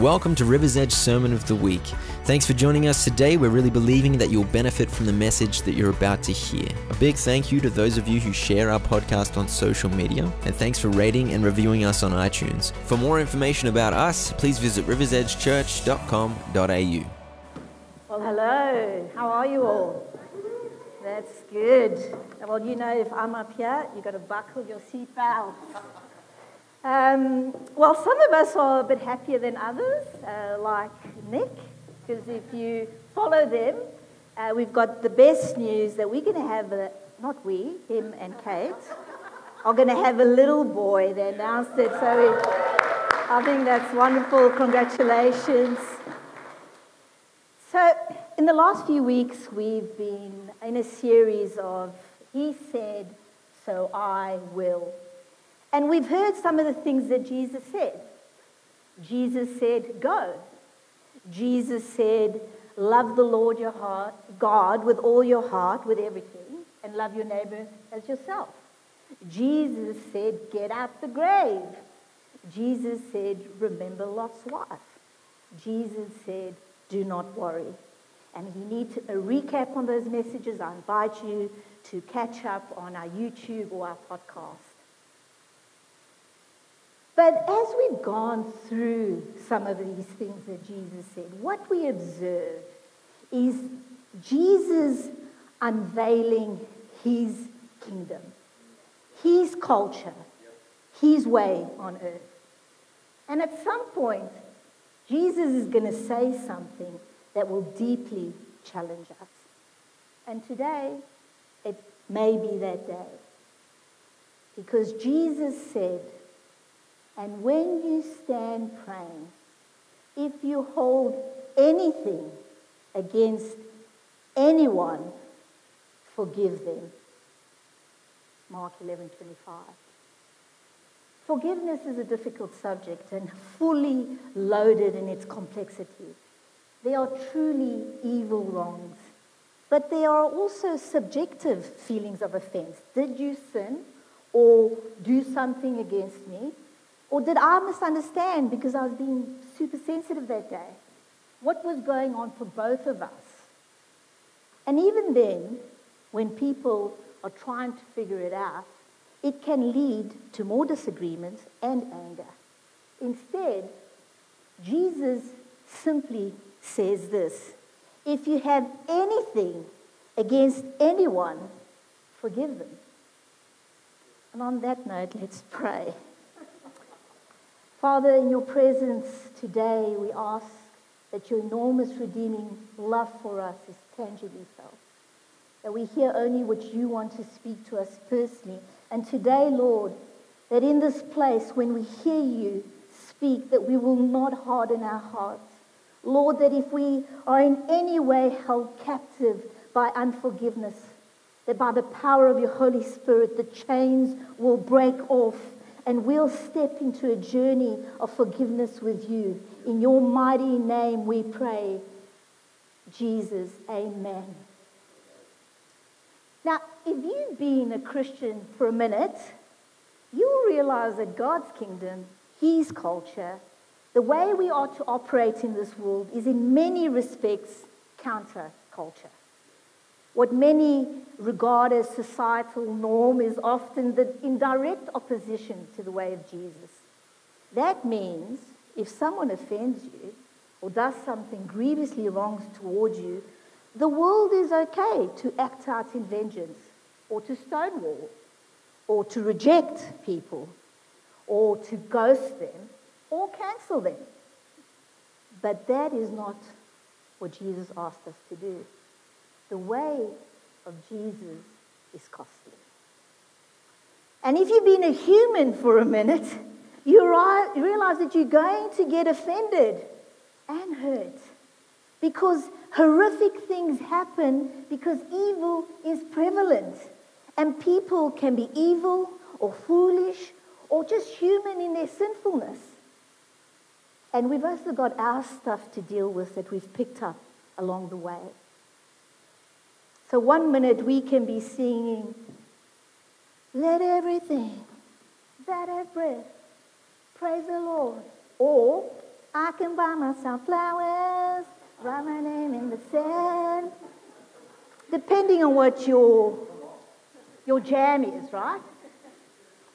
Welcome to River's Edge Sermon of the Week. Thanks for joining us today. We're really believing that you'll benefit from the message that you're about to hear. A big thank you to those of you who share our podcast on social media, and thanks for rating and reviewing us on iTunes. For more information about us, please visit riversedgechurch.com.au. Well, hello. How are you all? That's good. Well, you know, if I'm up here, you've got to buckle your seatbelt. Um, well, some of us are a bit happier than others, uh, like Nick, because if you follow them, uh, we've got the best news that we're going to have, a, not we, him and Kate, are going to have a little boy. They announced it, so I think that's wonderful. Congratulations. So, in the last few weeks, we've been in a series of He said, so I will. And we've heard some of the things that Jesus said. Jesus said, Go. Jesus said, Love the Lord your heart, God with all your heart, with everything, and love your neighbor as yourself. Jesus said, Get out the grave. Jesus said, Remember Lot's wife. Jesus said, Do not worry. And if you need to, a recap on those messages, I invite you to catch up on our YouTube or our podcast. But as we've gone through some of these things that Jesus said, what we observe is Jesus unveiling his kingdom, his culture, his way on earth. And at some point, Jesus is going to say something that will deeply challenge us. And today, it may be that day. Because Jesus said, and when you stand praying, if you hold anything against anyone, forgive them. Mark 11:25. Forgiveness is a difficult subject and fully loaded in its complexity. There are truly evil wrongs, but there are also subjective feelings of offense. Did you sin or do something against me? Or did I misunderstand because I was being super sensitive that day? What was going on for both of us? And even then, when people are trying to figure it out, it can lead to more disagreements and anger. Instead, Jesus simply says this If you have anything against anyone, forgive them. And on that note, let's pray. Father, in your presence today, we ask that your enormous redeeming love for us is tangibly felt. That we hear only what you want to speak to us personally. And today, Lord, that in this place, when we hear you speak, that we will not harden our hearts. Lord, that if we are in any way held captive by unforgiveness, that by the power of your Holy Spirit, the chains will break off and we'll step into a journey of forgiveness with you. In your mighty name we pray. Jesus, amen. Now, if you've been a Christian for a minute, you'll realize that God's kingdom, His culture, the way we are to operate in this world is in many respects counter culture. What many regard as societal norm is often the, in direct opposition to the way of Jesus. That means if someone offends you or does something grievously wrong towards you, the world is okay to act out in vengeance or to stonewall or to reject people or to ghost them or cancel them. But that is not what Jesus asked us to do. The way of Jesus is costly. And if you've been a human for a minute, you realize that you're going to get offended and hurt because horrific things happen because evil is prevalent. And people can be evil or foolish or just human in their sinfulness. And we've also got our stuff to deal with that we've picked up along the way. So one minute we can be singing, Let everything that have breath praise the Lord. Or I can buy myself flowers, write my name in the sand. Depending on what your, your jam is, right?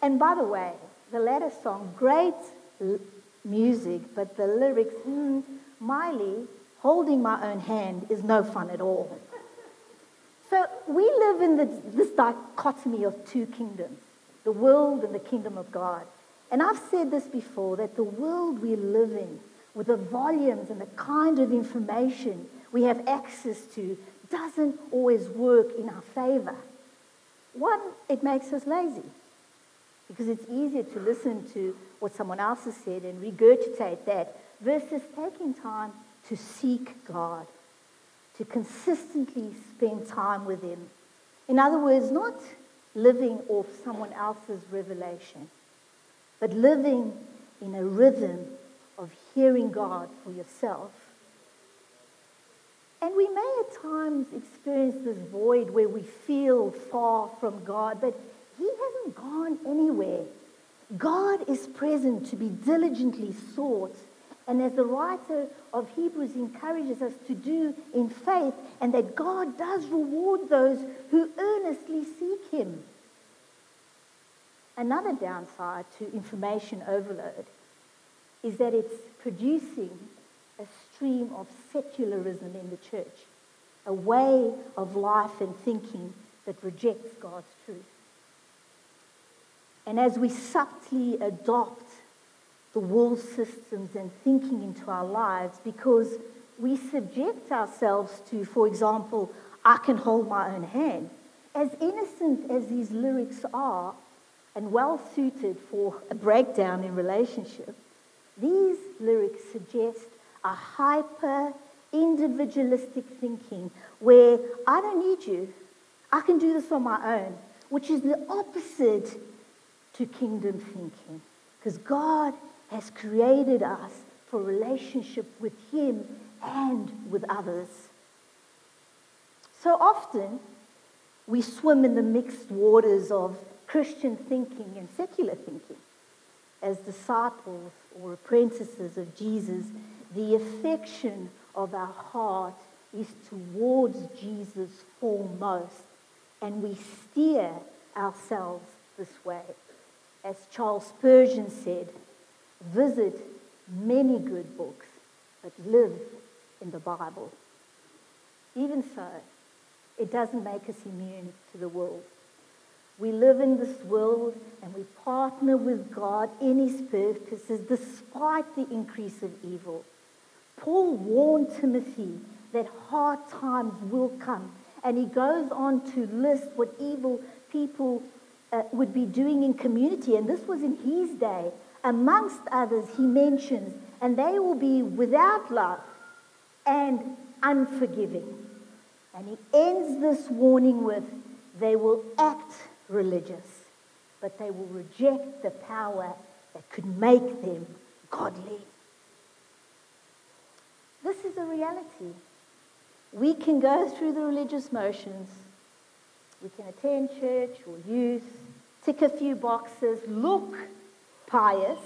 And by the way, the latter song, great music, but the lyrics, mm, Miley, holding my own hand is no fun at all. So we live in the, this dichotomy of two kingdoms the world and the kingdom of God. And I've said this before that the world we live in, with the volumes and the kind of information we have access to, doesn't always work in our favor. One, it makes us lazy because it's easier to listen to what someone else has said and regurgitate that versus taking time to seek God, to consistently spend time with Him. In other words, not living off someone else's revelation, but living in a rhythm of hearing God for yourself. And we may at times experience this void where we feel far from God, but He hasn't gone anywhere. God is present to be diligently sought. And as the writer of Hebrews encourages us to do in faith, and that God does reward those who earnestly seek Him. Another downside to information overload is that it's producing a stream of secularism in the church, a way of life and thinking that rejects God's truth. And as we subtly adopt the world systems and thinking into our lives, because we subject ourselves to, for example, I can hold my own hand. As innocent as these lyrics are, and well suited for a breakdown in relationship, these lyrics suggest a hyper individualistic thinking where I don't need you, I can do this on my own, which is the opposite to kingdom thinking. Because God has created us for relationship with Him and with others. So often, we swim in the mixed waters of Christian thinking and secular thinking. As disciples or apprentices of Jesus, the affection of our heart is towards Jesus foremost, and we steer ourselves this way. As Charles Spurgeon said, visit many good books, but live in the Bible. Even so, it doesn't make us immune to the world. We live in this world and we partner with God in his purposes despite the increase of evil. Paul warned Timothy that hard times will come. And he goes on to list what evil people uh, would be doing in community. And this was in his day. Amongst others, he mentions, and they will be without love and unforgiving. And he ends this warning with, they will act religious, but they will reject the power that could make them godly. This is a reality. We can go through the religious motions. We can attend church or youth, tick a few boxes, look pious,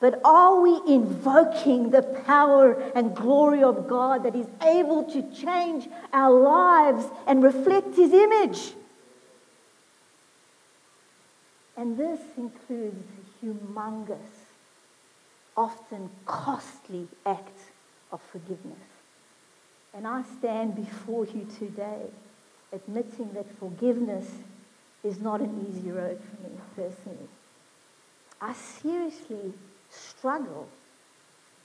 but are we invoking the power and glory of God that is able to change our lives and reflect His image? And this includes a humongous, often costly act of forgiveness. And I stand before you today admitting that forgiveness is not an easy road for me personally. I seriously struggle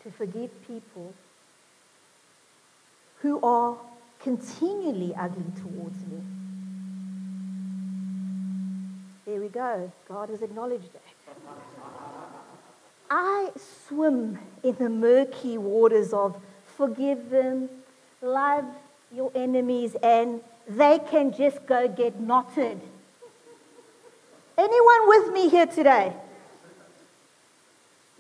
to forgive people who are continually ugly towards me. There we go. God has acknowledged it. I swim in the murky waters of forgive them, love your enemies, and they can just go get knotted. Anyone with me here today?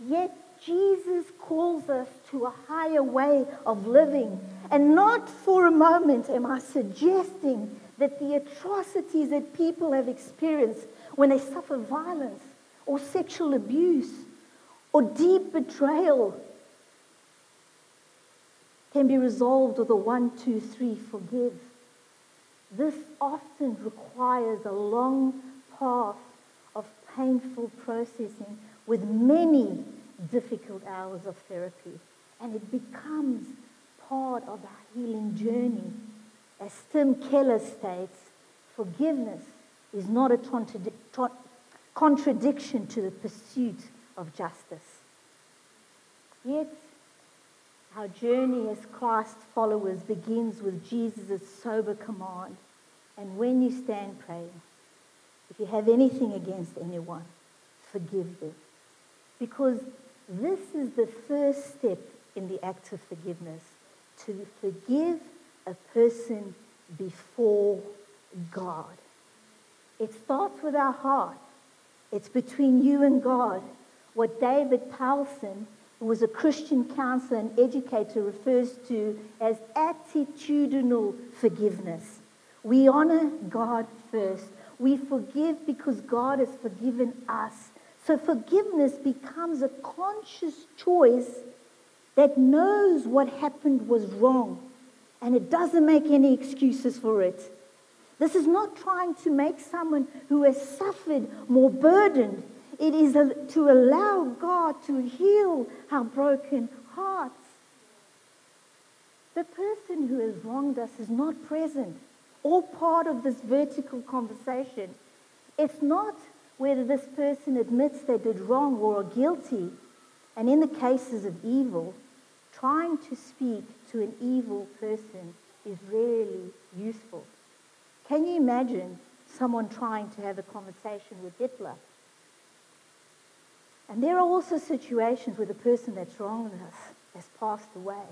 Yet Jesus calls us to a higher way of living. And not for a moment am I suggesting that the atrocities that people have experienced when they suffer violence or sexual abuse or deep betrayal can be resolved with a one, two, three, forgive. This often requires a long path of painful processing with many difficult hours of therapy. And it becomes part of our healing journey. As Tim Keller states, forgiveness is not a contradiction to the pursuit of justice. Yet, our journey as Christ followers begins with Jesus' sober command. And when you stand praying, if you have anything against anyone, forgive them. Because this is the first step in the act of forgiveness to forgive a person before God. It starts with our heart, it's between you and God. What David Powlison, who was a Christian counselor and educator, refers to as attitudinal forgiveness. We honor God first. We forgive because God has forgiven us. So forgiveness becomes a conscious choice that knows what happened was wrong and it doesn't make any excuses for it. This is not trying to make someone who has suffered more burdened. It is a, to allow God to heal our broken hearts. The person who has wronged us is not present or part of this vertical conversation. It's not whether this person admits they did wrong or are guilty. And in the cases of evil, trying to speak to an evil person is rarely useful. Can you imagine someone trying to have a conversation with Hitler? And there are also situations where the person that's wronged us has passed away,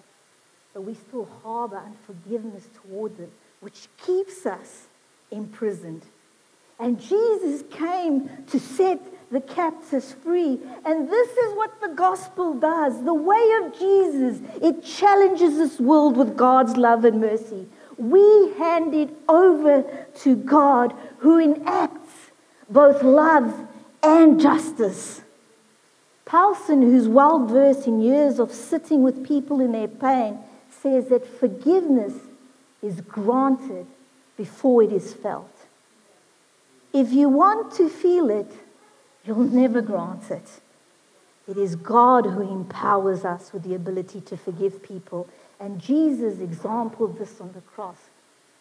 but we still harbor unforgiveness toward them, which keeps us imprisoned. And Jesus came to set the captives free. And this is what the gospel does. The way of Jesus, it challenges this world with God's love and mercy we hand it over to God who enacts both love and justice. Powlison, who's well versed in years of sitting with people in their pain, says that forgiveness is granted before it is felt. If you want to feel it, you'll never grant it. It is God who empowers us with the ability to forgive people. And Jesus exampled this on the cross.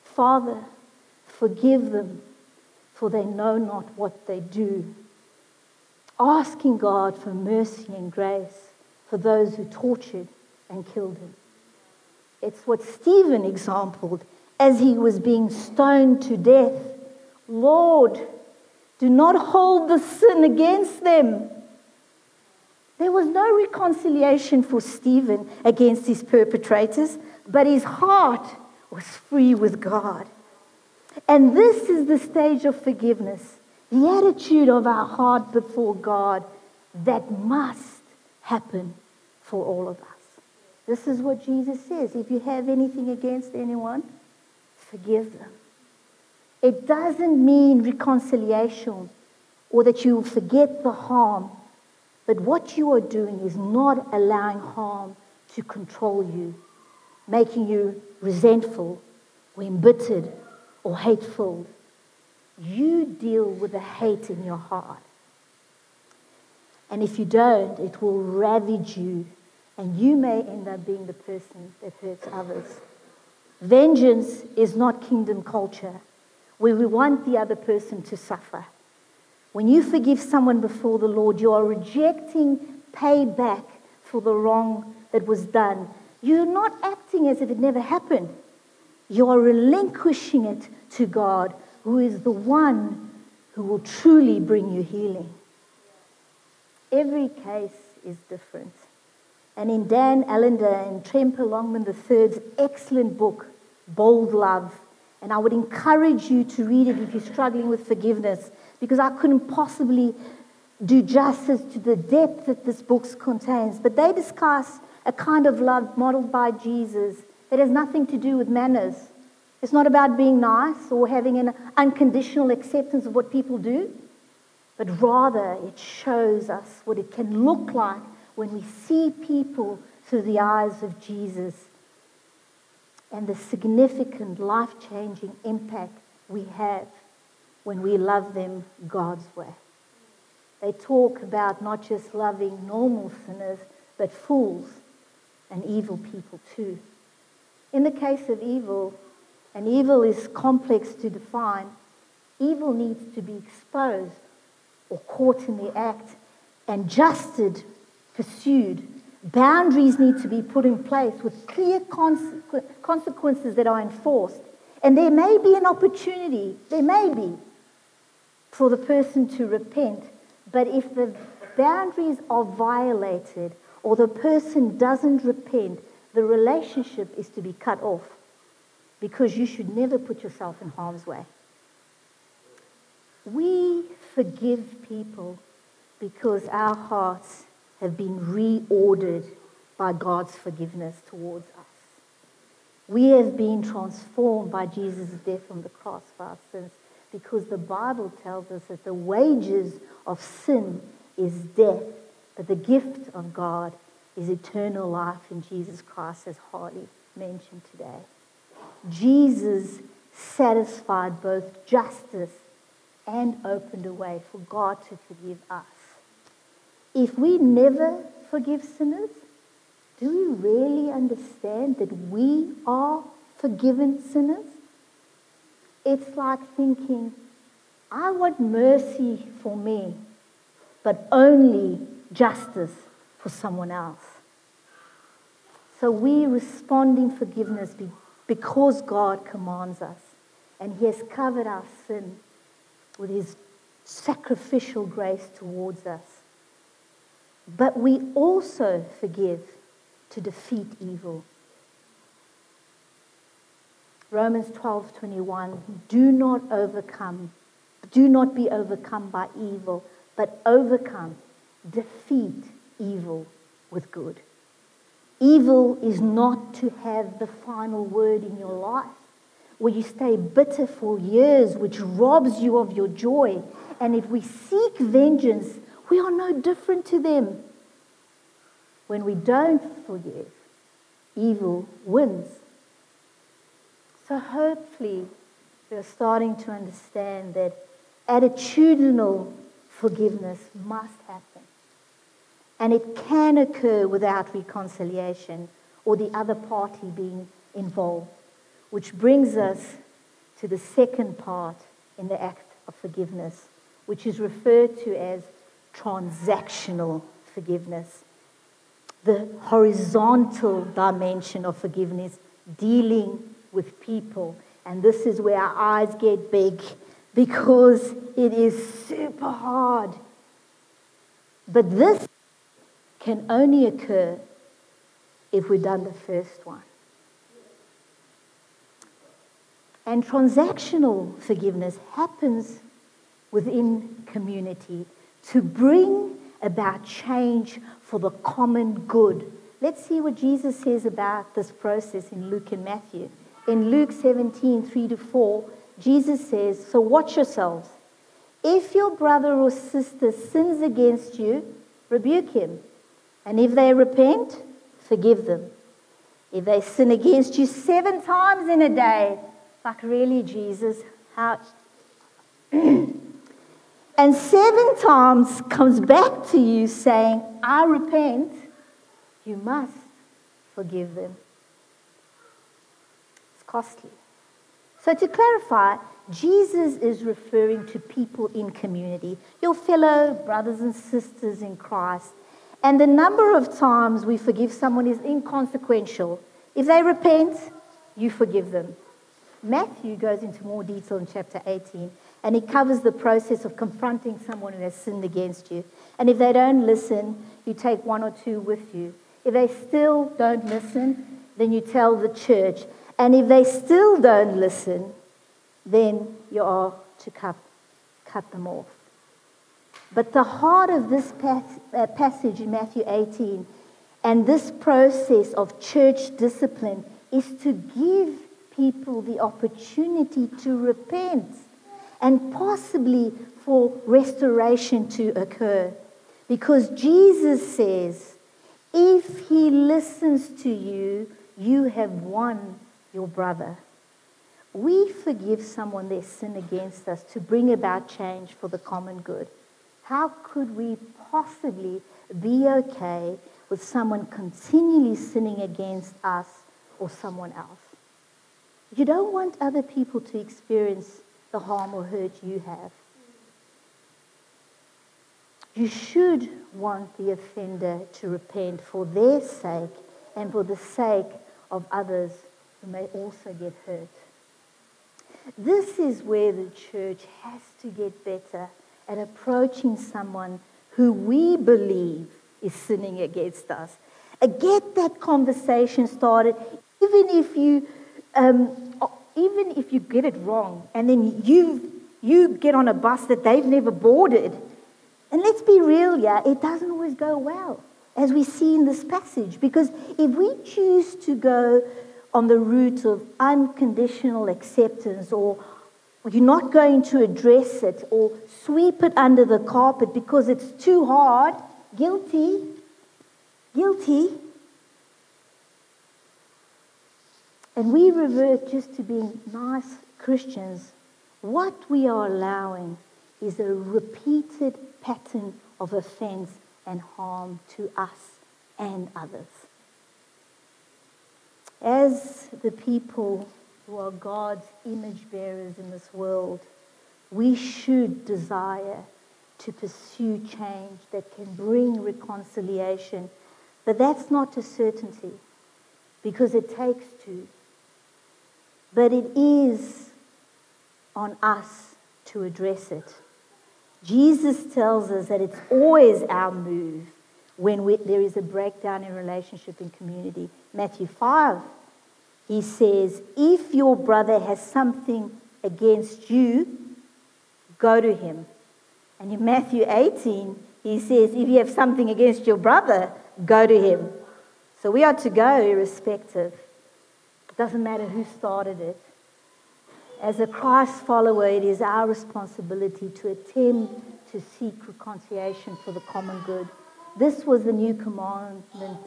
Father, forgive them, for they know not what they do. Asking God for mercy and grace for those who tortured and killed him. It's what Stephen exampled as he was being stoned to death. Lord, do not hold the sin against them. There was no reconciliation for Stephen against his perpetrators, but his heart was free with God. And this is the stage of forgiveness, the attitude of our heart before God that must happen for all of us. This is what Jesus says. If you have anything against anyone, forgive them. It doesn't mean reconciliation or that you forget the harm but what you are doing is not allowing harm to control you, making you resentful or embittered or hateful. You deal with the hate in your heart. And if you don't, it will ravage you, and you may end up being the person that hurts others. Vengeance is not kingdom culture, where we want the other person to suffer. When you forgive someone before the Lord, you are rejecting payback for the wrong that was done. You're not acting as if it never happened. You are relinquishing it to God, who is the one who will truly bring you healing. Every case is different. And in Dan Allender and Tremper Longman III's excellent book, Bold Love, and I would encourage you to read it if you're struggling with forgiveness because I couldn't possibly do justice to the depth that this book contains. But they discuss a kind of love modeled by Jesus that has nothing to do with manners. It's not about being nice or having an unconditional acceptance of what people do, but rather it shows us what it can look like when we see people through the eyes of Jesus. And the significant life changing impact we have when we love them God's way. They talk about not just loving normal sinners, but fools and evil people too. In the case of evil, and evil is complex to define, evil needs to be exposed or caught in the act and justed, pursued. Boundaries need to be put in place with clear consequences that are enforced. And there may be an opportunity, there may be, for the person to repent. But if the boundaries are violated or the person doesn't repent, the relationship is to be cut off because you should never put yourself in harm's way. We forgive people because our hearts have been reordered by God's forgiveness towards us. We have been transformed by Jesus' death on the cross for our sins because the Bible tells us that the wages of sin is death, but the gift of God is eternal life in Jesus Christ, as Harley mentioned today. Jesus satisfied both justice and opened a way for God to forgive us. If we never forgive sinners, do we really understand that we are forgiven sinners? It's like thinking, I want mercy for me, but only justice for someone else. So we respond in forgiveness because God commands us, and He has covered our sin with His sacrificial grace towards us. But we also forgive to defeat evil. Romans 12:21 Do not overcome do not be overcome by evil but overcome defeat evil with good. Evil is not to have the final word in your life where you stay bitter for years which robs you of your joy and if we seek vengeance we are no different to them. When we don't forgive evil wins so hopefully, we're starting to understand that attitudinal forgiveness must happen. And it can occur without reconciliation or the other party being involved, which brings us to the second part in the act of forgiveness, which is referred to as transactional forgiveness. The horizontal dimension of forgiveness dealing with people. And this is where our eyes get big because it is super hard. But this can only occur if we've done the first one. And transactional forgiveness happens within community to bring about change for the common good. Let's see what Jesus says about this process in Luke and Matthew in Luke 17, 3 to 4, Jesus says, So watch yourselves. If your brother or sister sins against you, rebuke him. And if they repent, forgive them. If they sin against you seven times in a day, like really, Jesus, how. And seven times comes back to you saying, I repent, you must forgive them It's costly. So, to clarify, Jesus is referring to people in community, your fellow brothers and sisters in Christ. And the number of times we forgive someone is inconsequential. If they repent, you forgive them. Matthew goes into more detail in chapter 18, and it covers the process of confronting someone who has sinned against you. And if they don't listen, you take one or two with you. If they still don't listen, then you tell the church. And if they still don't listen, then you are to cut, cut them off. But the heart of this uh, passage in Matthew 18 and this process of church discipline is to give people the opportunity to repent and possibly for restoration to occur. Because Jesus says, if he listens to you, you have won your brother. We forgive someone their sin against us to bring about change for the common good. How could we possibly be okay with someone continually sinning against us or someone else? You don't want other people to experience the harm or hurt you have. You should want the offender to repent for their sake and for the sake of others who may also get hurt. This is where the church has to get better at approaching someone who we believe is sinning against us. Get that conversation started, even if you, um, even if you get it wrong, and then you you get on a bus that they've never boarded. And let's be real, yeah, it doesn't always go well, as we see in this passage, because if we choose to go on the route of unconditional acceptance or you're not going to address it or sweep it under the carpet because it's too hard. Guilty. Guilty. And we revert just to being nice Christians. What we are allowing is a repeated pattern of offense and harm to us and others. As the people who are God's image bearers in this world, we should desire to pursue change that can bring reconciliation. But that's not a certainty because it takes two. But it is on us to address it. Jesus tells us that it's always our move when we, there is a breakdown in relationship and community. Matthew 5 he says, If your brother has something against you, go to him. And in Matthew 18, he says, If you have something against your brother, go to him. So we are to go irrespective. Doesn't matter who started it. As a Christ follower, it is our responsibility to attempt to seek reconciliation for the common good. This was the new commandment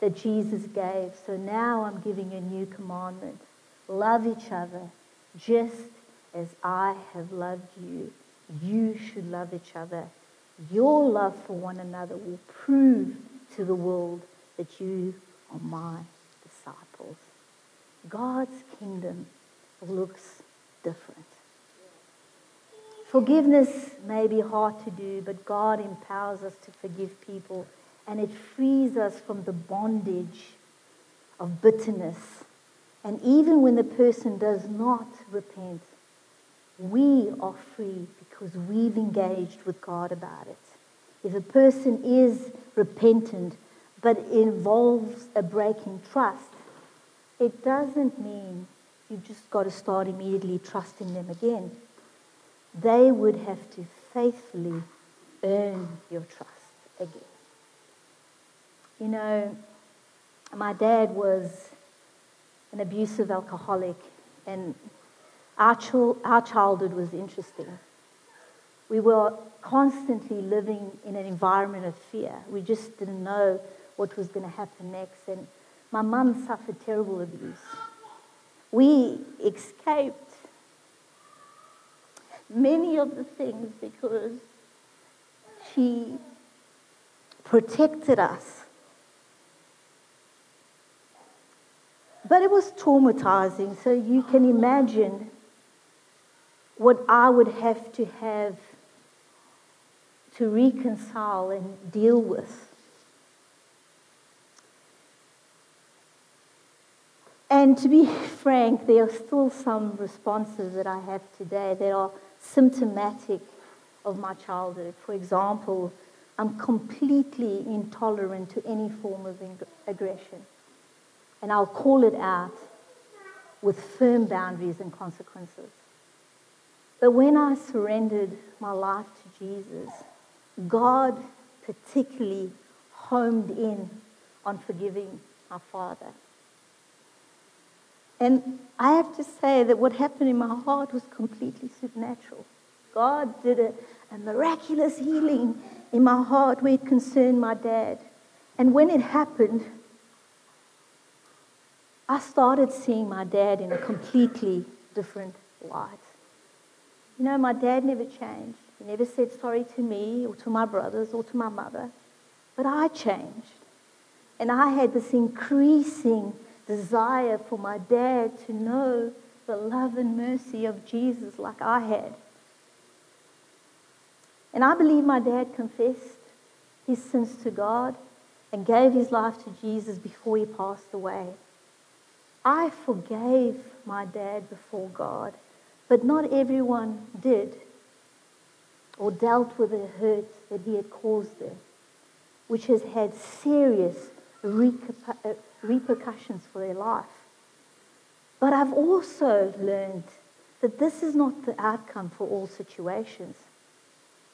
that Jesus gave. So now I'm giving a new commandment love each other just as I have loved you. You should love each other. Your love for one another will prove to the world that you are disciples. God's kingdom looks different. Forgiveness may be hard to do, but God empowers us to forgive people and it frees us from the bondage of bitterness. And even when the person does not repent, we are free because we've engaged with God about it. If a person is repentant but involves a break in trust, it doesn't mean you've just got to start immediately trusting them again. They would have to faithfully earn your trust again. You know, my dad was an abusive alcoholic, and our, ch- our childhood was interesting. We were constantly living in an environment of fear. We just didn't know what was going to happen next. And my mum suffered terrible abuse. We escaped many of the things because she protected us But it was traumatizing, so you can imagine what I would have to have to reconcile and deal with. And to be frank, there are still some responses that I have today that are symptomatic of my childhood. For example, I'm completely intolerant to any form of aggression and I'll call it out with firm boundaries and consequences. But when I surrendered my life to Jesus, God particularly homed in on forgiving my father. And I have to say that what happened in my heart was completely supernatural. God did a, a miraculous healing in my heart where it concerned my dad. And when it happened, I started seeing my dad in a completely different light. You know, my dad never changed. He never said sorry to me or to my brothers or to my mother. But I changed. And I had this increasing desire for my dad to know the love and mercy of Jesus like I had. And I believe my dad confessed his sins to God and gave his life to Jesus before he passed away. I forgave my dad before God, but not everyone did or dealt with the hurt that he had caused them, which has had serious uh, repercussions for their life. But I've also learned that this is not the outcome for all situations.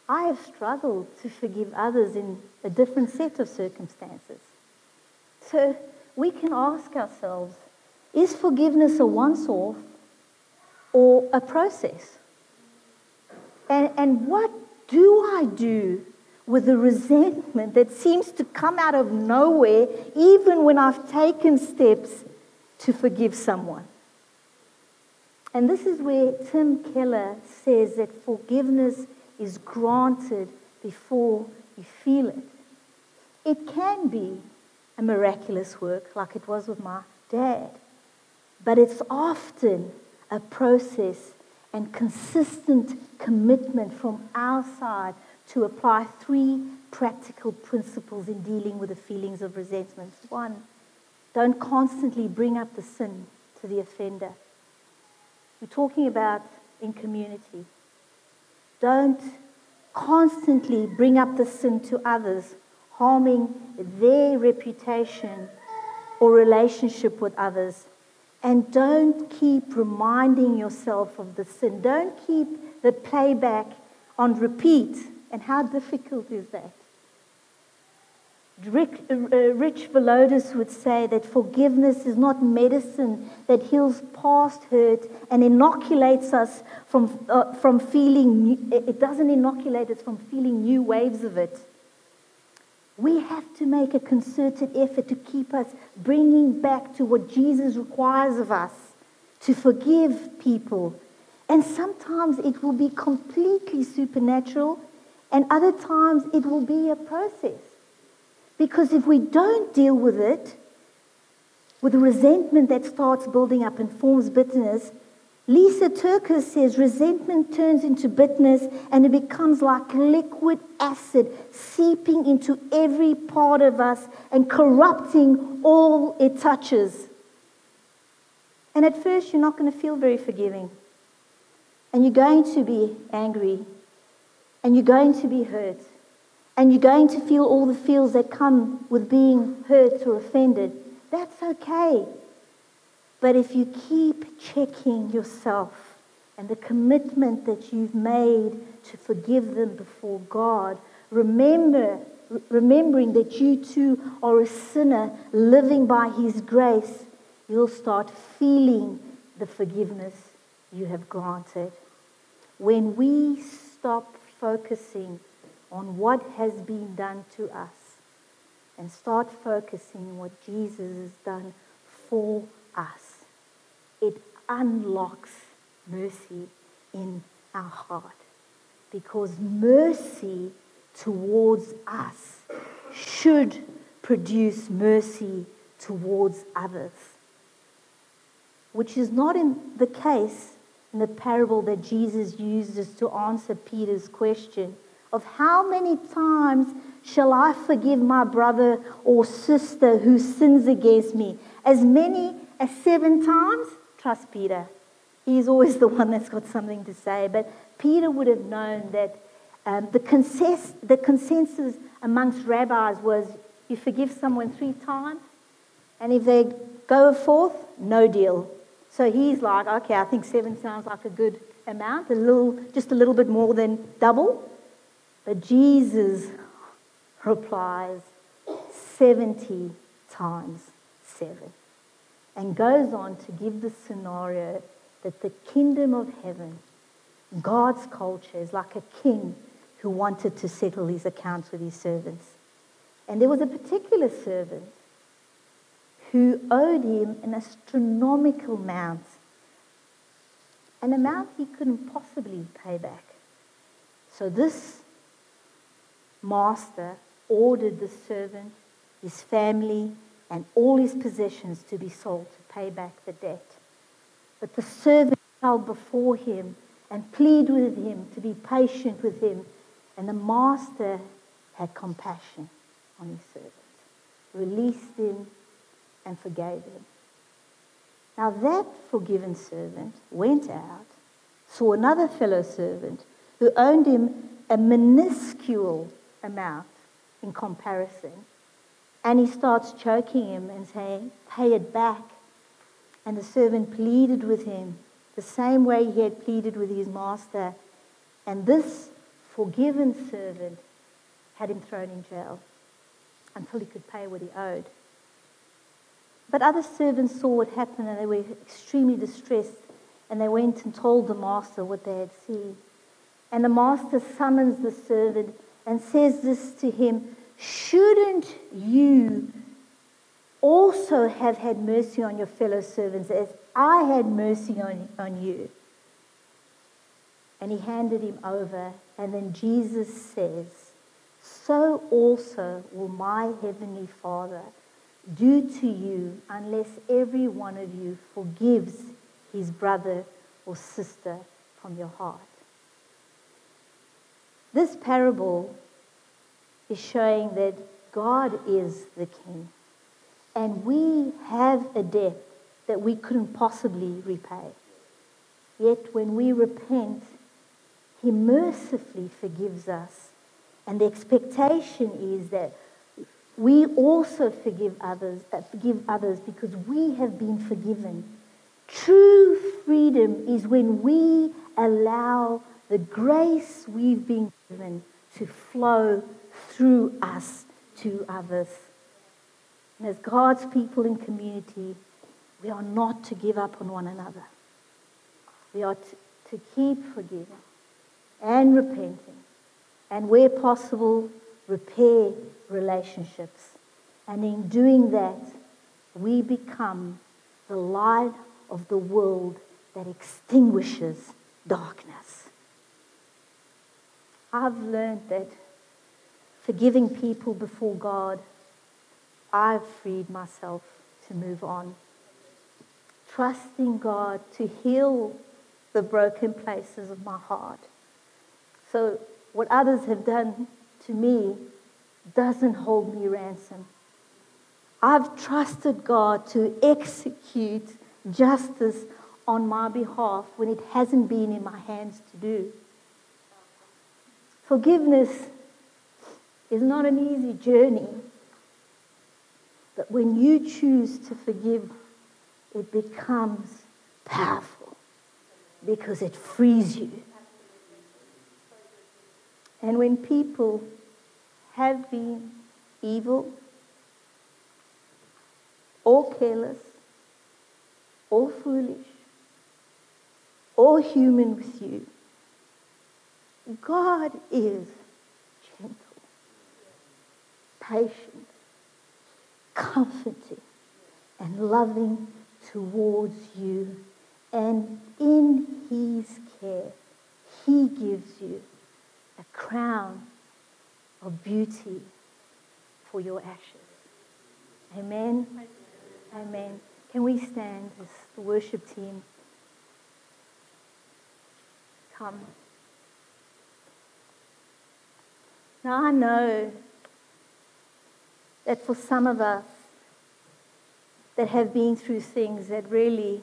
I have struggled to forgive others in a different set of circumstances. So we can ask ourselves is forgiveness a once off or a process? And, and what do I do with a resentment that seems to come out of nowhere, even when I've taken steps to forgive someone. And this is where Tim Keller says that forgiveness is granted before you feel it. It can be a miraculous work, like it was with my dad, but it's often a process and consistent commitment from our side to apply three practical principles in dealing with the feelings of resentment. One, don't constantly bring up the sin to the offender. We're talking about in community. Don't constantly bring up the sin to others, harming their reputation or relationship with others. And don't keep reminding yourself of the sin. Don't keep the playback on repeat and how difficult is that? Rick, uh, Rich Villodas would say that forgiveness is not medicine that heals past hurt and inoculates us from, uh, from feeling, new, it doesn't inoculate us from feeling new waves of it. We have to make a concerted effort to keep us bringing back to what Jesus requires of us to forgive people. And sometimes it will be completely supernatural and other times it will be a process. Because if we don't deal with it, with the resentment that starts building up and forms bitterness, Lysa TerKeurst says resentment turns into bitterness and it becomes like liquid acid seeping into every part of us and corrupting all it touches. And at first, you're not going to feel very forgiving. And you're going to be angry and you're going to be hurt. And you're going to feel all the feels that come with being hurt or offended. That's okay. But if you keep checking yourself and the commitment that you've made to forgive them before God, remember, remembering that you too are a sinner living by His grace, you'll start feeling the forgiveness you have granted. When we stop focusing on what has been done to us and start focusing on what Jesus has done for us. It unlocks mercy in our heart because mercy towards us should produce mercy towards others, which is not in the case the parable that Jesus uses to answer Peter's question of how many times shall I forgive my brother or sister who sins against me? As many as seven times? Trust Peter. He's always the one that's got something to say. But Peter would have known that um, the, consens- the consensus amongst rabbis was you forgive someone three times, and if they go a fourth, no deal. So he's like, okay, I think seven sounds like a good amount, a little, just a little bit more than double. But Jesus replies 70 times seven and goes on to give the scenario that the kingdom of heaven, God's culture, is like a king who wanted to settle his accounts with his servants. And there was a particular servant who owed him an astronomical amount, an amount he couldn't possibly pay back. So this master ordered the servant, his family, and all his possessions to be sold to pay back the debt. But the servant fell before him and pleaded with him to be patient with him. And the master had compassion on his servant, released him, and forgave him. Now that forgiven servant went out, saw another fellow servant who owned him a minuscule amount in comparison. And he starts choking him and saying, Pay it back. And the servant pleaded with him the same way he had pleaded with his master. And this forgiven servant had him thrown in jail until he could pay what he owed. But other servants saw what happened and they were extremely distressed and they went and told the master what they had seen. And the master summons the servant and says this to him Shouldn't you also have had mercy on your fellow servants as I had mercy on, on you? And he handed him over. And then Jesus says, So also will my heavenly Father do to you unless every one of you forgives his brother or sister from your heart. This parable is showing that God is the king. And we have a debt that we couldn't possibly repay. Yet when we repent, he mercifully forgives us. And the expectation is that we also forgive others, uh, forgive others because we have been forgiven. True freedom is when we allow the grace we've been given to flow through us to others. And as God's people in community, we are not to give up on one another. We are to, to keep forgiving and repenting, and where possible, repair relationships. And in doing that, we become the light of the world that extinguishes darkness. I've learned that forgiving people before God, I've freed myself to move on. Trusting God to heal the broken places of my heart. So, what others have done to me doesn't hold me ransom. I've trusted God to execute justice on my behalf when it hasn't been in my hands to do. Forgiveness is not an easy journey, but when you choose to forgive, it becomes powerful because it frees you. And when people have been evil or careless or foolish or human with you. God is gentle, patient, comforting, and loving towards you. And in his care, he gives you a crown of beauty for your ashes. Amen. Amen. Can we stand as the worship team come? Now I know that for some of us that have been through things that really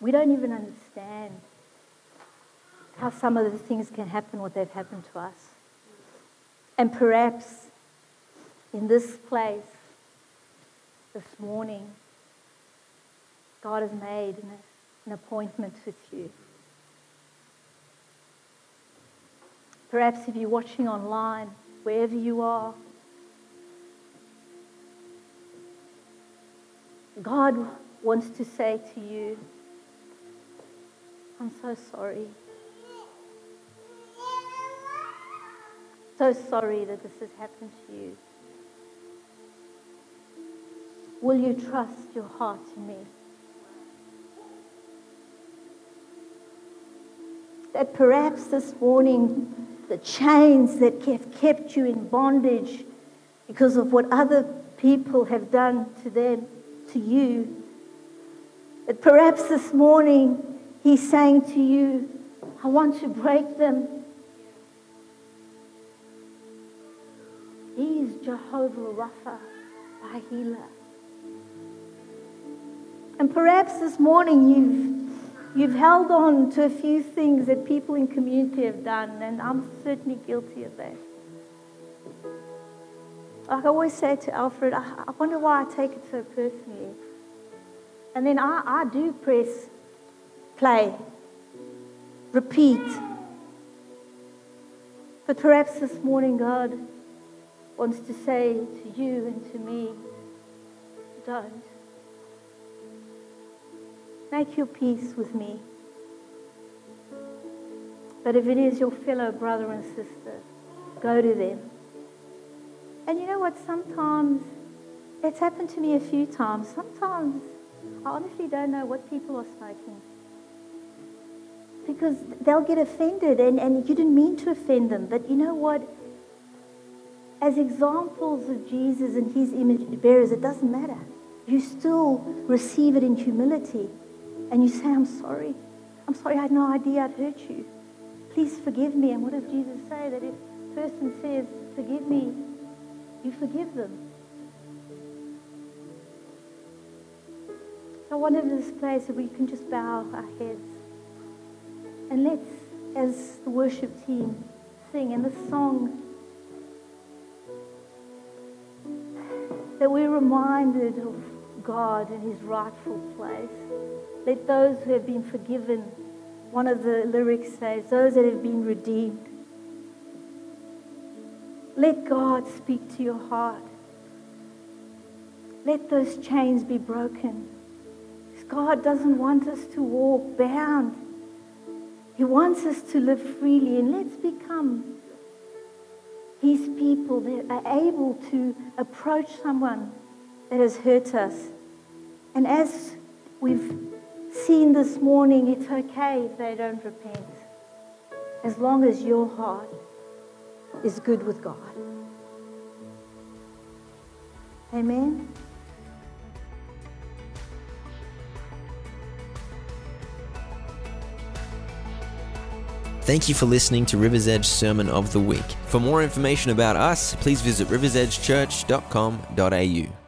we don't even understand how some of the things can happen, what they've happened to us. And perhaps in this place this morning, God has made an, appointment with you. Perhaps if you're watching online, wherever you are, God wants to say to you, I'm so sorry. so sorry that this has happened to you. Will you trust your heart in me? That perhaps this morning, the chains that have kept you in bondage because of what other people have done to them, to you, that perhaps this morning he's saying to you, I want to break them. Jehovah Rapha, our healer. And perhaps this morning you've, you've held on to a few things that people in community have done, and I'm certainly guilty of that. Like I always say to Alfred, I, wonder why I take it so personally. And then I, I do press play, repeat. But perhaps this morning God wants to say to you and to me, don't. Make your peace with me. But if it is your fellow brother and sister, go to them. And you know what? Sometimes it's happened to me a few times. Sometimes I honestly don't know what people are smoking. Because they'll get offended, and, and you didn't mean to offend them. But you know what? As examples of Jesus and his image bearers, it doesn't matter. You still receive it in humility. And you say, I'm sorry. I'm sorry, I had no idea I'd hurt you. Please forgive me. And what does Jesus say? That if a person says, Forgive me, you forgive them. I wanted this place where we can just bow our heads. And let's, as the worship team, sing. And this song, that we're reminded of God in his rightful place. Let those who have been forgiven, one of the lyrics says, those that have been redeemed. Let God speak to your heart. Let those chains be broken. God doesn't want us to walk bound. He wants us to live freely, and let's become His people that are able to approach someone that has hurt us. And as we've seen this morning, it's okay if they don't repent, as long as your heart is good with God. Amen. Thank you for listening to River's Edge Sermon of the Week. For more information about us, please visit riversedgechurch.com.au.